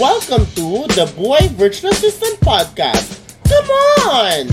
Welcome to the Boy Virtual Assistant Podcast. Come on!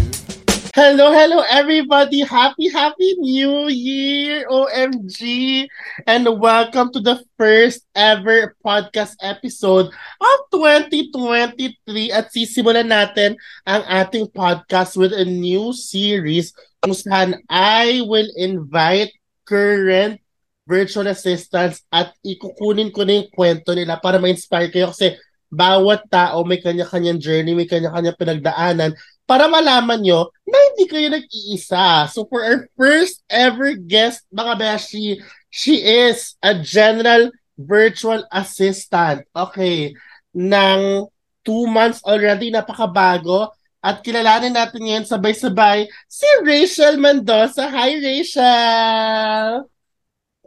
Hello, hello, everybody. Happy, happy New Year, OMG. And welcome to the first ever podcast episode of 2023. At sisimulan natin ang ating podcast with a new series kung saan I will invite current virtual assistants at ikukunin ko na yung kwento nila para ma-inspire kayo kasi bawat tao may kanya-kanyang journey, may kanya-kanyang pinagdaanan para malaman nyo na hindi kayo nag-iisa. So for our first ever guest, mga beshi, she is a general virtual assistant. Okay. Nang two months already, napakabago. At kilalanin natin ngayon sabay-sabay si Rachel Mendoza. Hi, Rachel!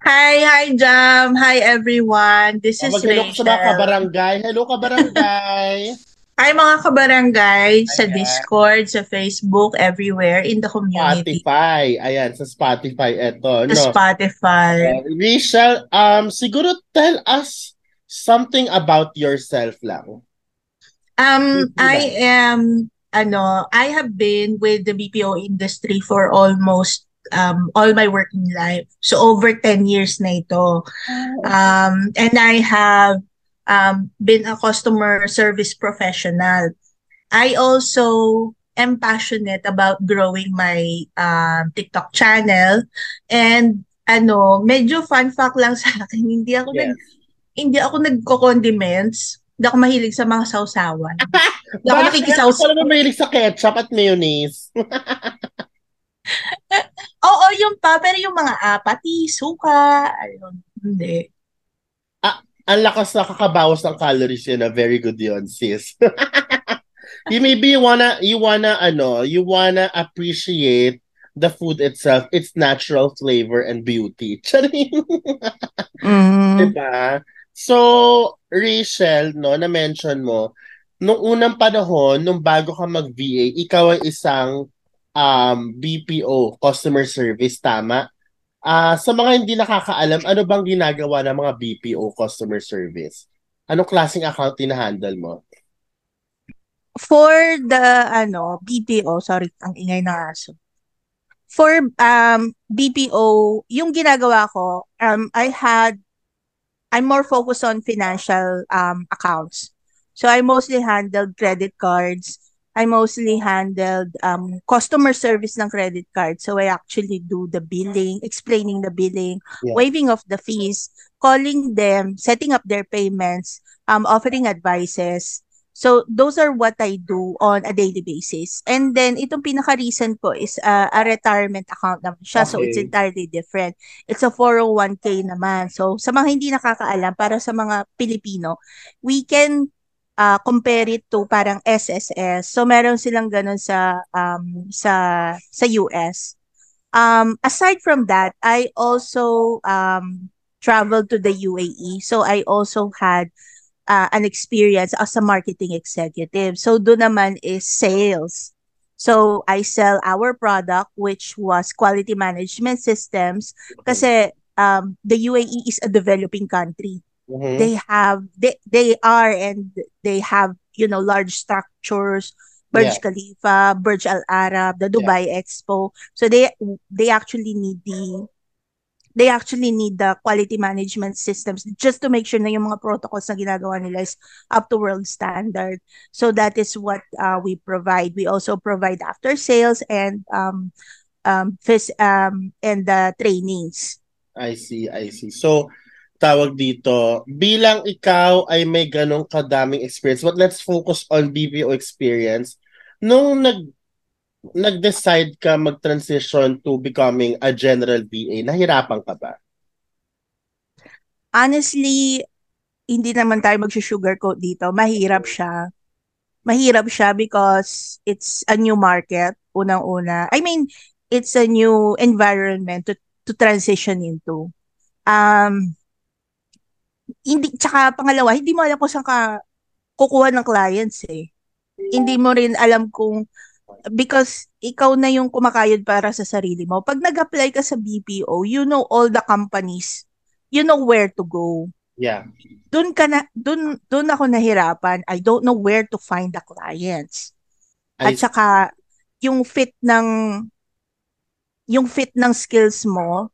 Hi, hi, Jam. Hi, everyone. This Oh, is sa mga Rachel. kabarangay. Hello, kabarangay! Hi, mga kabarangay sa Ayan. Discord, sa Facebook, everywhere in the community. Spotify. Ayan, sa Spotify ito. Sa No? Spotify. Uh, Rachel, um, siguro tell us something about yourself lang. Um, I am, ano, I have been with the BPO industry for almost um, all my working life. So, over 10 years na ito. Um, and I have um, been a customer service professional. I also am passionate about growing my um, TikTok channel. And ano, medyo fun fact lang sa akin, hindi ako nag Yes. hindi ako nagko-condiments. Hindi ako mahilig sa mga sausawan. Hindi ako Bakit? nakikisaws. Ako naman mahilig sa ketchup at mayonnaise. Oo, yung pa, pero yung mga apati, suka, ayun, hindi. Ang lakas na kakabawas ng calories yun. ah. Very good yun, sis. you maybe you wanna, you wanna, ano, you wanna appreciate the food itself, its natural flavor and beauty. Charing! Mm. Diba? So, Rachel, no, na-mention mo, nung unang panahon, nung bago ka mag-VA, ikaw ay isang um, BPO, customer service, tama? Ah, sa mga hindi nakakaalam, ano bang ginagawa ng mga BPO customer service? Anong klaseng account tinahandle mo? For the ano, BPO, sorry, ang ingay ng aso. For um BPO, yung ginagawa ko, um I had I'm more focused on financial um accounts. So I mostly handled credit cards. I mostly handled um customer service ng credit card. So I actually do the billing, explaining the billing, Yeah. waiving of the fees, calling them, setting up their payments, um offering advices. So those are what I do on a daily basis. And then itong pinaka-recent ko is uh, a retirement account naman siya. So it's Okay. entirely different. It's a 401k naman. So sa mga hindi nakakaalam, para sa mga Pilipino, we can uh, compare it to parang SSS. So meron silang ganun sa um sa sa US. Um aside from that, I also um traveled to the UAE. So I also had uh, an experience as a marketing executive. So doon naman is sales. So I sell our product which was quality management systems kasi um the UAE is a developing country. Mhm. They have they they are and they have you know large structures Burj Yeah. Khalifa, Burj Al Arab, the Dubai Expo. So they they actually need the they actually need the quality management systems just to make sure na yung mga protocols na ginagawa nila is up to world standard. So that is what uh, we provide. We also provide after sales and um um phys- um and the trainings. I see, I see. So, tawag dito, bilang ikaw ay may ganong kadaming experience, but let's focus on BPO experience. Nung nag nag-decide ka mag-transition to becoming a general VA, nahirapan ka ba? Honestly, hindi naman tayo mag-sugarcoat dito. Mahirap siya. Mahirap siya because it's a new market, unang-una. I mean, it's a new environment to to transition into. Um, hindi, tsaka pangalawa, hindi mo alam kung saan ka kukuha ng clients eh. Hindi mo rin alam kung because ikaw na yung kumakayod para sa sarili mo. Pag nag-apply ka sa BPO, you know all the companies. You know where to go. Yeah. Doon ka na doon doon ako nahirapan. I don't know where to find the clients. I At saka yung fit ng yung fit ng skills mo.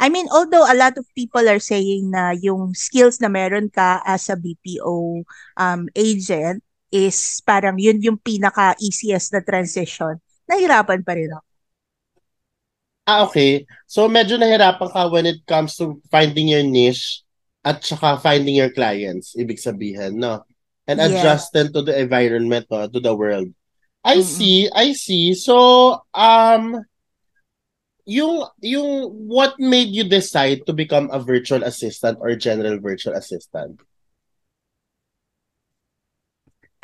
I mean, although a lot of people are saying na yung skills na meron ka as a BPO um, agent is parang yun yung pinaka easiest na transition. Nahirapan pa rin ako. Ah, okay. So medyo nahirapan ka when it comes to finding your niche at saka finding your clients, ibig sabihin, no? And Yeah. adjusting to the environment, no? to the world. I Mm-mm. see, I see. So, um, yung, yung, what made you decide to become a virtual assistant or general virtual assistant?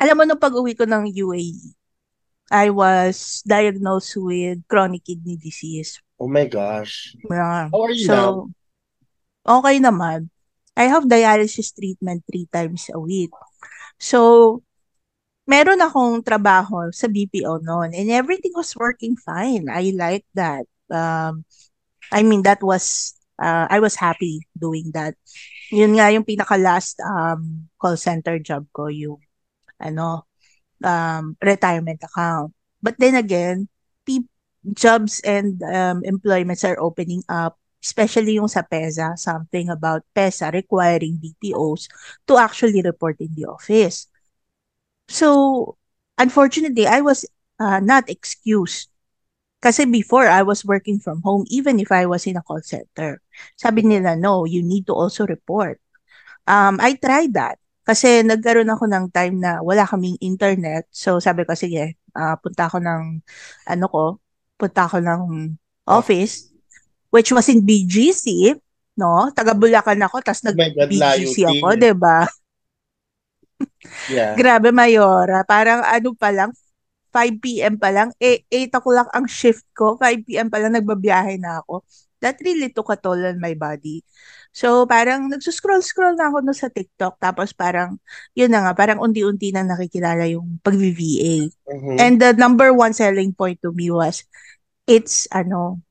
Alam mo, nung pag-uwi ko ng UAE, I was diagnosed with chronic kidney disease. Oh my gosh. Yeah. How are you So, now? okay naman. I have dialysis treatment three times a week. So, meron akong trabaho sa BPO noon and everything was working fine. I like that. Um, I mean, that was, uh, I was happy doing that. Yun nga yung pinaka-last um, call center job ko, yung ano, um, retirement account. But then again, jobs and um, employments are opening up, especially yung sa PESA, something about PESA requiring BPOs to actually report in the office. So, unfortunately, I was uh, not excused. Kasi before, I was working from home even if I was in a call center. Sabi nila, no, you need to also report. Um, I tried that. Kasi nagkaroon ako ng time na wala kaming internet. So sabi ko, sige, ah, punta ako ng, ano ko, punta ako ng office, which was in BGC, no? Taga Bulacan ako, tas Oh nag-BGC ako, din. 'di ba? Yeah. Grabe, Mayora. Parang ano pa lang, 5 p.m. pa lang, eh, 8 o'clock ang shift ko, 5 p.m. pa lang nagbabiyahe na ako. That really took a toll on my body. So, parang nagsuscroll-scroll na ako no sa TikTok. Tapos parang, yun na nga, parang unti-unti na nakikilala yung pag-VA. Mhm. And the number one selling point to me was, it's, ano,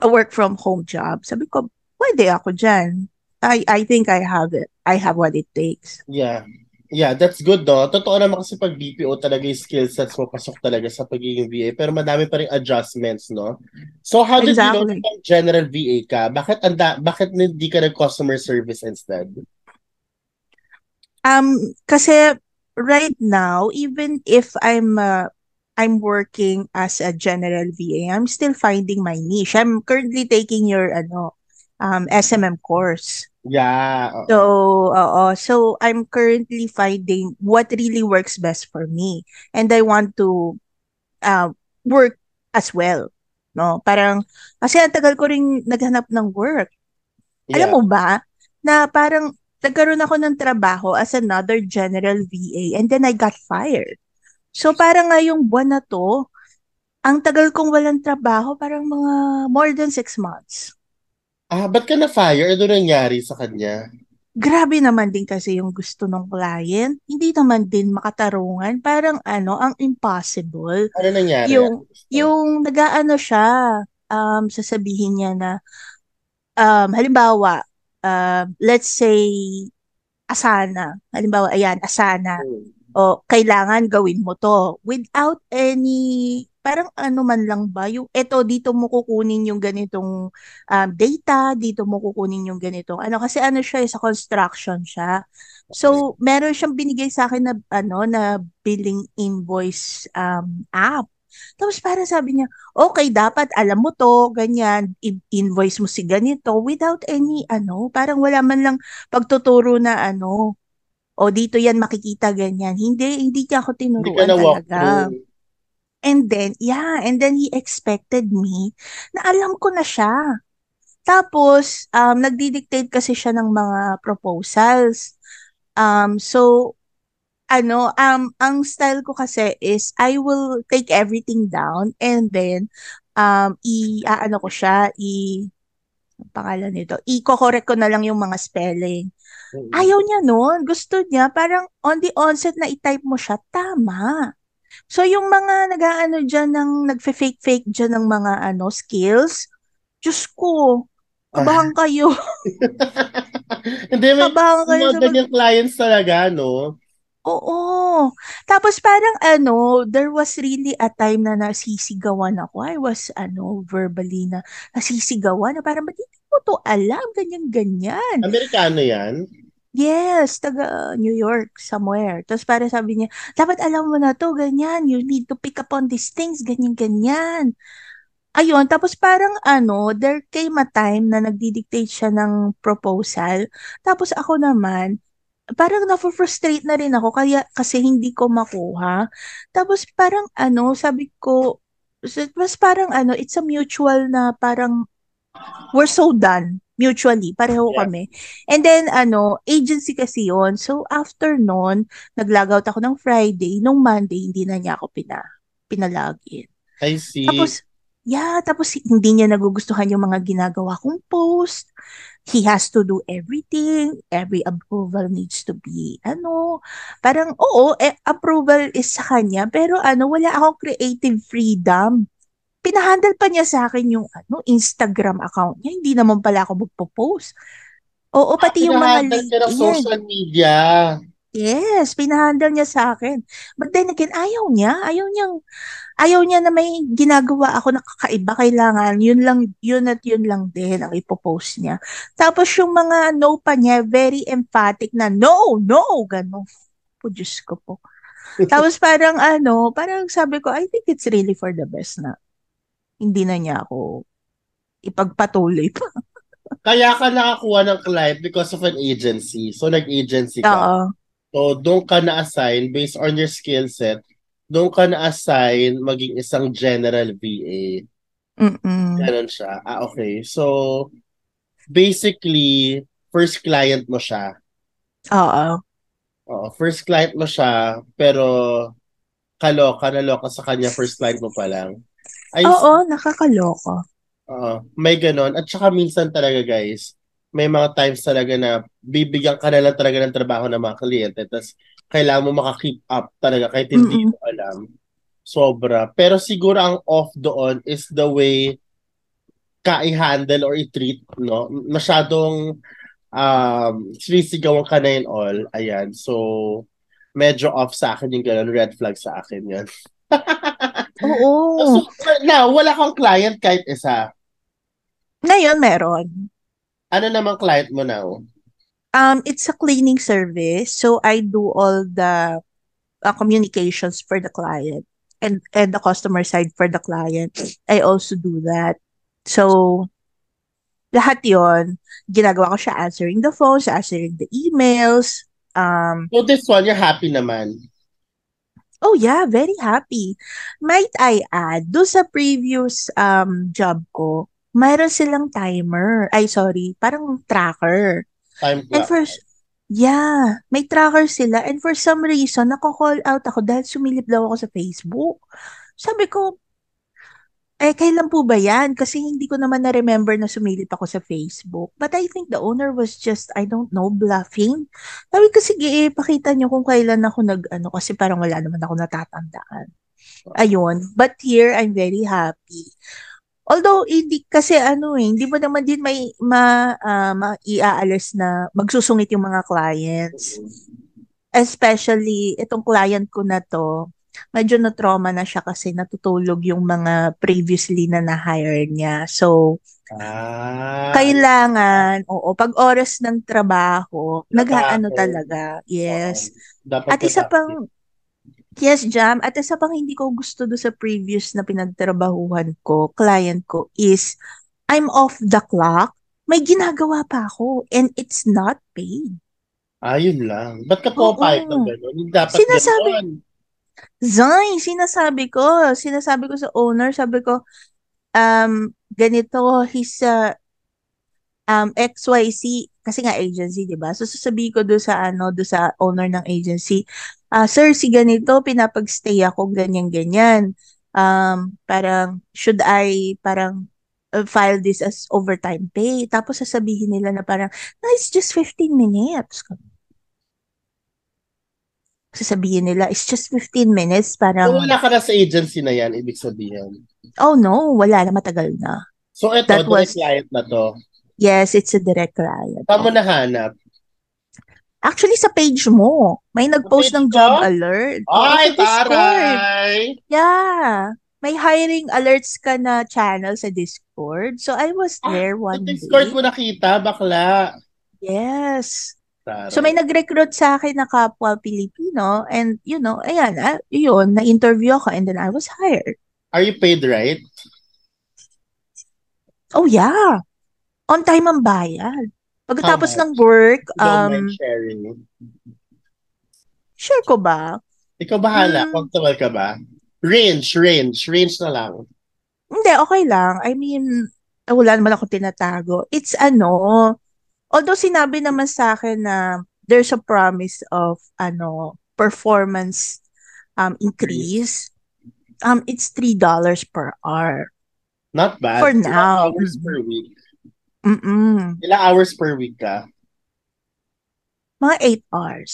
a work from home job. Sabi ko, pwede ako dyan. I, I think I have it. I have what it takes. Yeah. Yeah, that's good, no? Totoo naman kasi pag BPO talaga yung skill sets mo pasok talaga sa pagiging VA. Pero madami pa rin adjustments, no? So, how did you know Exactly. general VA ka? Bakit anda, bakit hindi ka nag-customer service instead? Um, kasi right now, even if I'm uh, I'm working as a general VA, I'm still finding my niche. I'm currently taking your ano um SMM course. Yeah. oo. So, oo. So, I'm currently finding what really works best for me. And I want to uh, work as well. No? Parang, kasi ang tagal ko rin naghanap ng work. Alam Yeah. mo ba, na parang nagkaroon ako ng trabaho as another general VA and then I got fired. So parang ngayong buwan na to, ang tagal kong walang trabaho, parang mga more than six months. Ah, ba't ka na-fire? Ano nangyari sa kanya? Grabe naman din kasi yung gusto ng client. Hindi naman din makatarungan. Parang ano, ang impossible. Ano nangyari? Yung, yung nag-aano siya, um, sasabihin niya na, um, halimbawa, um, let's say, Asana. Halimbawa, ayan, Asana. Hmm. O, kailangan gawin mo to. Without any, parang ano man lang ba, yung, eto, dito mo kukunin yung ganitong um, data, dito mo kukunin yung ganitong, ano, kasi ano siya, eh, sa construction siya. So, meron siyang binigay sa akin na, ano, na billing invoice um, app. Tapos parang sabi niya, okay, dapat alam mo to, ganyan, i- invoice mo si ganito, without any, ano, parang wala man lang pagtuturo na, ano, o dito yan makikita ganyan. Hindi, hindi niya ako Hindi ka tinuruan na-walk talaga. through. And then, yeah, and then he expected me na alam ko na siya. Tapos, um, nagdi-dictate kasi siya ng mga proposals. Um, so, ano, um, ang style ko kasi is I will take everything down and then um, i, ano ko siya, i, ang pangalan nito, i-correct ko na lang yung mga spelling. Mm. Ayaw niya nun. Gusto niya, parang on the onset na i-type mo siya, tama. So, yung mga nag-ano dyan, ng, nagfe-fake-fake dyan ng mga ano, skills, Diyos ko, Kabahan kayo. Hindi, may Kabahan kayo mga ganyang clients talaga, no? Oo. Tapos parang ano, there was really a time na nasisigawan ako. I was ano, verbally na nasisigawan na parang ba't hindi ko to alam, ganyan-ganyan. Amerikano yan? Yes, taga New York, somewhere. Tapos para sabi niya, dapat alam mo na to, ganyan. You need to pick up on these things, ganyan-ganyan. Ayun, tapos parang ano, there came a time na nagdidictate siya ng proposal. Tapos ako naman, parang na-frustrate na rin ako kaya kasi hindi ko makuha. Tapos parang ano, sabi ko, mas parang ano, it's a mutual na parang we're so done mutually, pareho Yeah. kami. And then ano, agency kasi yon. So after nun, nag-log out ako ng Friday, nung Monday hindi na niya ako pina pinalagin. I see. Tapos yeah, tapos hindi niya nagugustuhan yung mga ginagawa kong post. He has to do everything. Every approval needs to be, ano, parang, oo, eh, approval is sa kanya, pero ano, wala akong creative freedom. Pinahandle pa niya sa akin yung ano, Instagram account niya. Hindi naman pala ako magpo-post. Oo, pati yung mga Pinahandle ng LinkedIn. social media. Yes, pinahandle niya sa akin. But then again, ayaw niya. Ayaw niyang, ayaw niya na may ginagawa ako na kakaiba. Kailangan, yun lang, yun at yun lang din ang ipopost niya. Tapos yung mga no pa niya, very emphatic na, no, no, gano'n. Po, Diyos ko po. Tapos parang ano, parang sabi ko, I think it's really for the best na hindi na niya ako ipagpatuloy pa. Kaya ka nakakuha ng client because of an agency. So, nag-agency ka. Oo. So, doon ka na-assign based on your skill set. Doon ka na-assign maging isang general VA. Mm-mm. Ganon siya. Ah, okay. So, basically, first client mo siya. Oo. Oo, first client mo siya, pero kaloka, naloka sa kanya, first client mo pa lang. Ay, Oo, nakakaloka. Oo, may ganon. At saka minsan talaga guys, may mga times talaga na bibigyan ka na lang talaga ng trabaho ng mga kliyente tapos kailangan mo maka-keep up talaga kahit hindi mo alam. Sobra. Pero siguro ang off doon is the way ka i-handle or i-treat, no? Masyadong um, sinisigawan ka na yun all. Ayan. So, medyo off sa akin yung ganon. Red flag sa akin yan. Oo. So, now, wala kang client kahit isa. Ngayon meron. Ano namang client mo now? Um, it's a cleaning service, so I do all the uh, communications for the client and and the customer side for the client. I also do that. So lahat 'yon, ginagawa ko siya answering the phones, answering the emails. Um, So this one, you're happy naman. Oh yeah, very happy. Might I add, do sa previous um job ko, mayroon silang timer. Ay, sorry, parang tracker. Time And clock. for, yeah, may tracker sila. And for some reason, nako-call out ako dahil sumilip daw ako sa Facebook. Sabi ko, eh, kailan po ba yan? Kasi hindi ko naman na-remember na sumilip ako sa Facebook. But I think the owner was just, I don't know, bluffing. Sabi ko, sige, eh, pakita niyo kung kailan ako nag, ano, kasi parang wala naman ako natatandaan. Ayun. But here, I'm very happy. Although, hindi, kasi ano eh, hindi mo naman din may ma, ah, maiaalis na magsusungit yung mga clients. Especially, itong client ko na to, medyo na-trauma na siya kasi natutulog yung mga previously na na-hire niya. So, Ah, kailangan, oo, pag oras ng trabaho, nag-aano Trabaho. talaga. Yes. dapat At isa pang, yes, Jam, at isa pang hindi ko gusto do sa previous na pinagtrabahuhan ko, client ko, is I'm off the clock. May ginagawa pa ako and it's not paid. Ah, yun lang. Ba't ka Oo. pumapayag ng? Hindi dapat Sinasabi- gano'n. Zay, sinasabi ko, sinasabi ko sa owner, sabi ko, um, ganito, he's a um, XYZ, kasi nga agency, di ba? So, sasabihin ko do sa, ano, do sa owner ng agency, ah, sir, si ganito, pinapag-stay ako, ganyan-ganyan. Um, parang, should I, parang, uh, file this as overtime pay? Tapos sasabihin nila na parang, no, it's just 15 minutes. Sasabihin nila, it's just 15 minutes, So, parang, wala ka na sa agency na yan, ibig sabihin. oh no, wala na, matagal na. So, ito, That the was- client na to. Yes, it's a direct client. Saan mo nahanap? Actually, sa page mo, may nag-post ng ko? job alert. Ay, Discord. taray! Yeah. May hiring alerts ka na channel sa Discord. So, I was Ah, there Sa one Discord day. mo nakita, bakla. Yes. Taray. So, may nag-recruit sa akin na kapwa Pilipino. And, you know, ayan, ah, yun, na-interview ako and then I was hired. Are you paid right? Oh, yeah. On time ang bayad. Pagkatapos ng work, Don't um, mind sharing. share ko ba? Ikaw bahala. Hmm. Comfortable ka ba? Range, range. Range na lang. Hindi, okay lang. I mean, wala naman ako tinatago. It's ano, although sinabi naman sa akin na there's a promise of ano, performance um increase. Um, it's $3 per hour. Not bad. For Ilang now. hours per week? Mm-mm. Ilang hours per week ka? Mga 8 hours.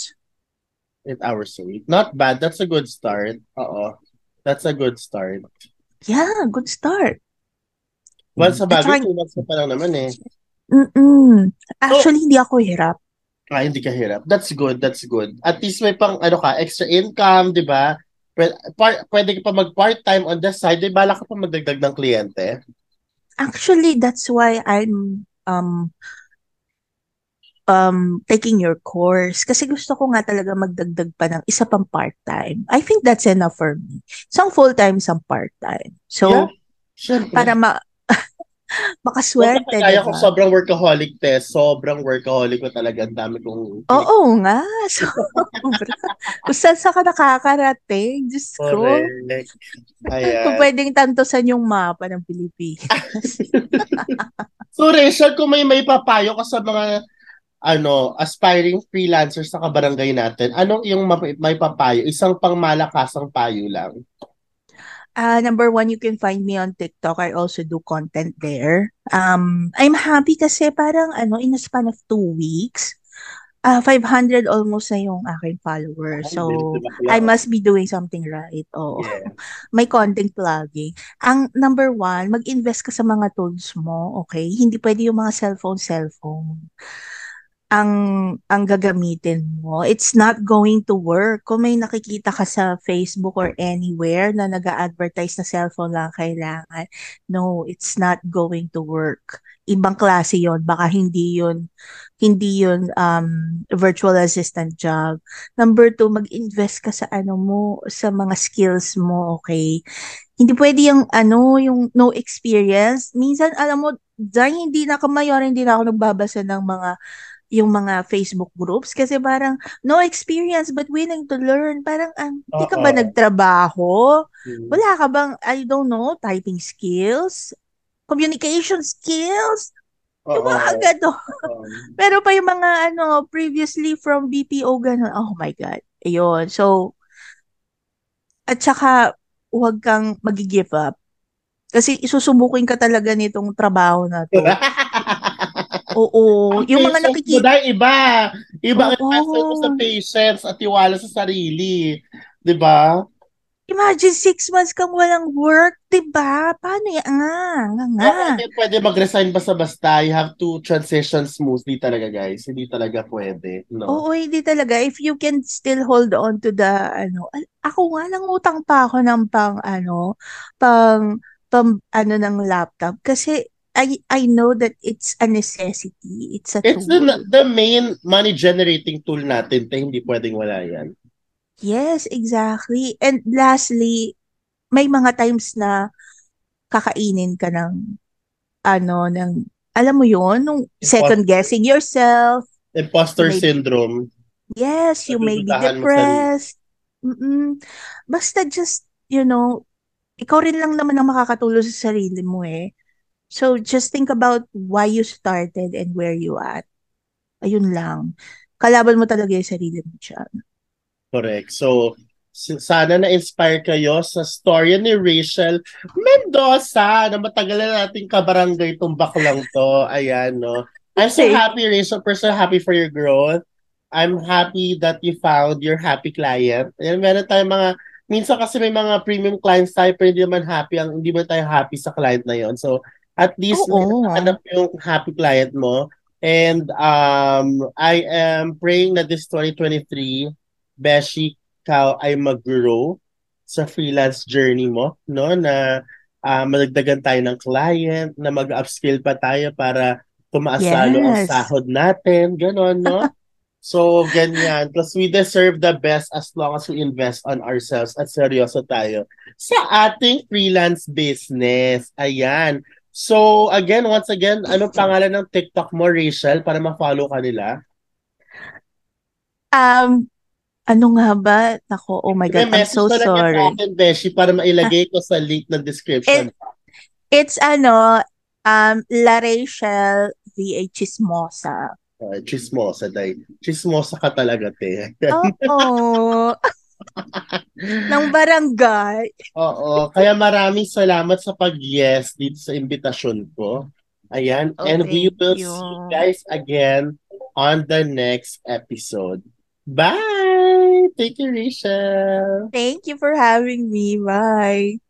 8 hours a week. Not bad. That's a good start. Oo. That's a good start. Yeah, good start. Well, sa bagay, saka- two months na pa lang naman eh. Mm-mm. Actually, hindi ako hirap. Ah, hindi ka hirap. That's good. That's good. At least may pang, ano ka, extra income, di ba? Pwede, par, pwede ka pa mag-part-time on the side. Di bala ka pa magdagdag ng kliyente. Actually, that's why I'm um um taking your course kasi gusto ko nga talaga magdagdag pa ng isa pang part-time. I think that's enough for me. Isang full-time, isang part-time. So, Yeah. Siyempre. para ma makaswerte, kaya ko diba? sobrang workaholic, te. Sobrang workaholic ko talaga. Ang dami kong... Oo nga. Sobra. Kung saan sa ka nakakarating, Diyos ko. Correct. Kung Ayan. pwedeng tantosan yung mapa ng Pilipinas. So, Rachel, kung may may papayo ka sa mga ano, aspiring freelancers sa kabarangay natin, anong yung ma- may papayo? Isang pang malakasang payo lang. Uh, number one, you can find me on TikTok. I also do content there. Um, I'm happy kasi parang ano, in a span of two weeks, uh, 500 almost na yung aking followers. So, I must be doing something right. Oh, Yeah. may content plugging. Ang number one, mag-invest ka sa mga tools mo, okay? Hindi pwede yung mga cellphone, cellphone ang ang gagamitin mo. It's not going to work. Kung may nakikita ka sa Facebook or anywhere na nag-a-advertise na cellphone lang kailangan, no, it's not going to work. Ibang klase yon Baka hindi yun, hindi yun um, virtual assistant job. Number two, mag-invest ka sa ano mo, sa mga skills mo, okay? Hindi pwede yung ano, yung no experience. Minsan, alam mo, dahil hindi na kamayor, hindi na ako nagbabasa ng mga yung mga Facebook groups kasi parang no experience but willing to learn. Parang ang hindi ka ba nagtrabaho? Hmm. Wala ka bang I don't know, typing skills, communication skills? Yung mga gano. Oo. Pero pa yung mga ano previously from BPO ganun. Oh my god. Ayun. So at saka huwag kang magi-give up. Kasi isusubukin ka talaga nitong trabaho na to. Oo, Ang yung mga nakikita dahil iba. Iba ang mo sa patience at tiwala sa sarili. Di ba? Imagine six months kang walang work, diba? Paano yan? Nga, nga, nga. Hindi pwede mag-resign basta-basta. You have to transition smoothly talaga, guys. Hindi talaga pwede. No? Oo, hindi talaga. If you can still hold on to the, ano, ako nga, nangutang pa ako ng pang, ano, pang, pang, ano, ng laptop. Kasi, I, I know that it's a necessity. It's a It's tool. the, the main money-generating tool natin. Te, hindi pwedeng wala yan. Yes, exactly. And lastly, may mga times na kakainin ka ng, ano, ng, alam mo yon nung second guessing yourself. Imposter Maybe. syndrome. Yes, you may be depressed. Mm-mm. Basta just, you know, ikaw rin lang naman ang makakatulong sa sarili mo eh. So, just think about why you started and where you at. Ayun lang. Kalaban mo talaga yung sarili mo dyan. Correct. So, sana na-inspire kayo sa story ni Rachel Mendoza na matagal na nating kabarangay itong baklang to. Ayan, no? I'm so happy, Rachel. Personally happy for your growth. I'm happy that you found your happy client. Ayan, meron tayong mga, minsan kasi may mga premium clients tayo pero hindi naman happy, ang, hindi man tayo happy sa client na yon. So, At least Oo. hanap yung happy client mo. And um, I am praying na this 2023, Beshi, ikaw ay mag-grow sa freelance journey mo, no? Na uh, madagdagan tayo ng client, na mag-upskill pa tayo para tumaas Yes. lalo ang sahod natin, ganon, no? So, ganyan. Plus, we deserve the best as long as we invest on ourselves at seryoso tayo sa ating freelance business. Ayan. So, again, once again, ano pangalan ng TikTok mo, Rachel, para ma-follow ka nila? Um, ano nga ba? Nako, oh my May God, I'm message so na sorry. akin, Beshi, para mailagay ko sa link ng description. It's ano, um, La Rachel V.A. Chismosa. Uh, chismosa, day. Chismosa ka talaga, te. Oo. ng barangay. Oo. Kaya maraming salamat sa pag-yes dito sa imbitasyon ko. Ayan. Oh, And we thank will you. see you guys again on the next episode. Bye! Take care, Rachel. Thank you for having me. Bye.